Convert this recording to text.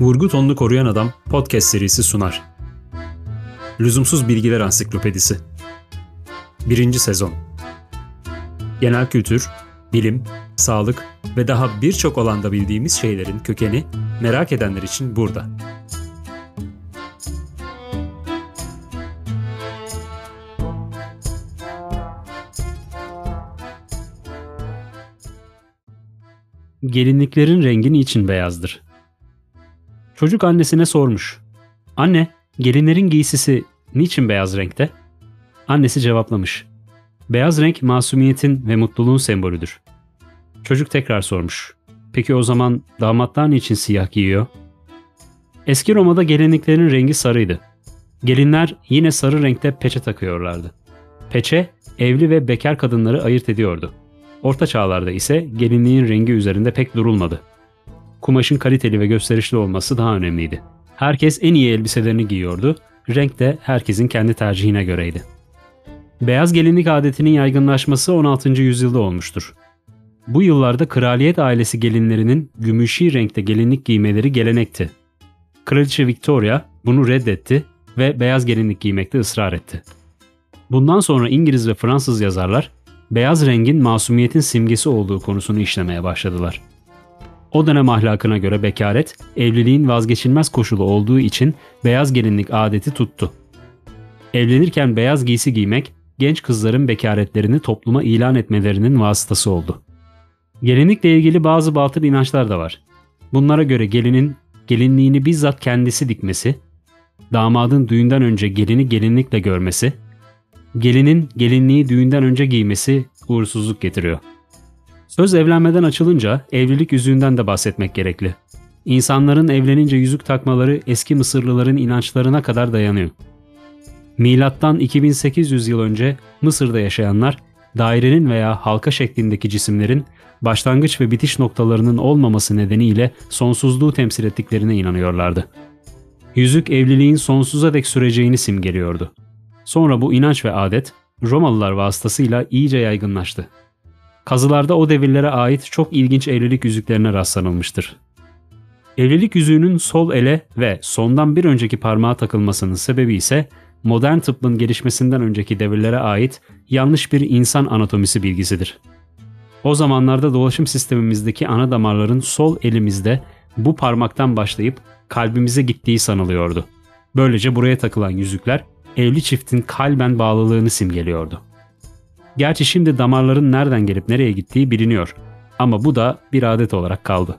Vurgu Tonlu Koruyan Adam podcast serisi sunar. Lüzumsuz Bilgiler Ansiklopedisi 1. Sezon Genel kültür, bilim, sağlık ve daha birçok alanda bildiğimiz şeylerin kökeni merak edenler için burada. Gelinliklerin rengi niçin beyazdır? Çocuk annesine sormuş. Anne, gelinlerin giysisi niçin beyaz renkte? Annesi cevaplamış. Beyaz renk masumiyetin ve mutluluğun sembolüdür. Çocuk tekrar sormuş. Peki o zaman damatlar niçin siyah giyiyor? Eski Roma'da gelinliklerin rengi sarıydı. Gelinler yine sarı renkte peçe takıyorlardı. Peçe, evli ve bekar kadınları ayırt ediyordu. Orta çağlarda ise gelinliğin rengi üzerinde pek durulmadı. Kumaşın kaliteli ve gösterişli olması daha önemliydi. Herkes en iyi elbiselerini giyiyordu, renk de herkesin kendi tercihine göreydi. Beyaz gelinlik adetinin yaygınlaşması 16. yüzyılda olmuştur. Bu yıllarda kraliyet ailesi gelinlerinin gümüşi renkte gelinlik giymeleri gelenekti. Kraliçe Victoria bunu reddetti ve beyaz gelinlik giymekte ısrar etti. Bundan sonra İngiliz ve Fransız yazarlar beyaz rengin masumiyetin simgesi olduğu konusunu işlemeye başladılar. O dönem ahlakına göre bekaret, evliliğin vazgeçilmez koşulu olduğu için beyaz gelinlik adeti tuttu. Evlenirken beyaz giysi giymek, genç kızların bekaretlerini topluma ilan etmelerinin vasıtası oldu. Gelinlikle ilgili bazı batıl inançlar da var. Bunlara göre gelinin gelinliğini bizzat kendisi dikmesi, damadın düğünden önce gelini gelinlikle görmesi, gelinin gelinliği düğünden önce giymesi uğursuzluk getiriyor. Söz evlenmeden açılınca evlilik yüzüğünden de bahsetmek gerekli. İnsanların evlenince yüzük takmaları eski Mısırlıların inançlarına kadar dayanıyor. Milattan 2800 yıl önce Mısır'da yaşayanlar dairenin veya halka şeklindeki cisimlerin başlangıç ve bitiş noktalarının olmaması nedeniyle sonsuzluğu temsil ettiklerine inanıyorlardı. Yüzük evliliğin sonsuza dek süreceğini simgeliyordu. Sonra bu inanç ve adet Romalılar vasıtasıyla iyice yaygınlaştı. Kazılarda o devirlere ait çok ilginç evlilik yüzüklerine rastlanılmıştır. Evlilik yüzüğünün sol ele ve sondan bir önceki parmağa takılmasının sebebi ise modern tıbbın gelişmesinden önceki devirlere ait yanlış bir insan anatomisi bilgisidir. O zamanlarda dolaşım sistemimizdeki ana damarların sol elimizde bu parmaktan başlayıp kalbimize gittiği sanılıyordu. Böylece buraya takılan yüzükler evli çiftin kalben bağlılığını simgeliyordu. Gerçi şimdi damarların nereden gelip nereye gittiği biliniyor ama bu da bir adet olarak kaldı.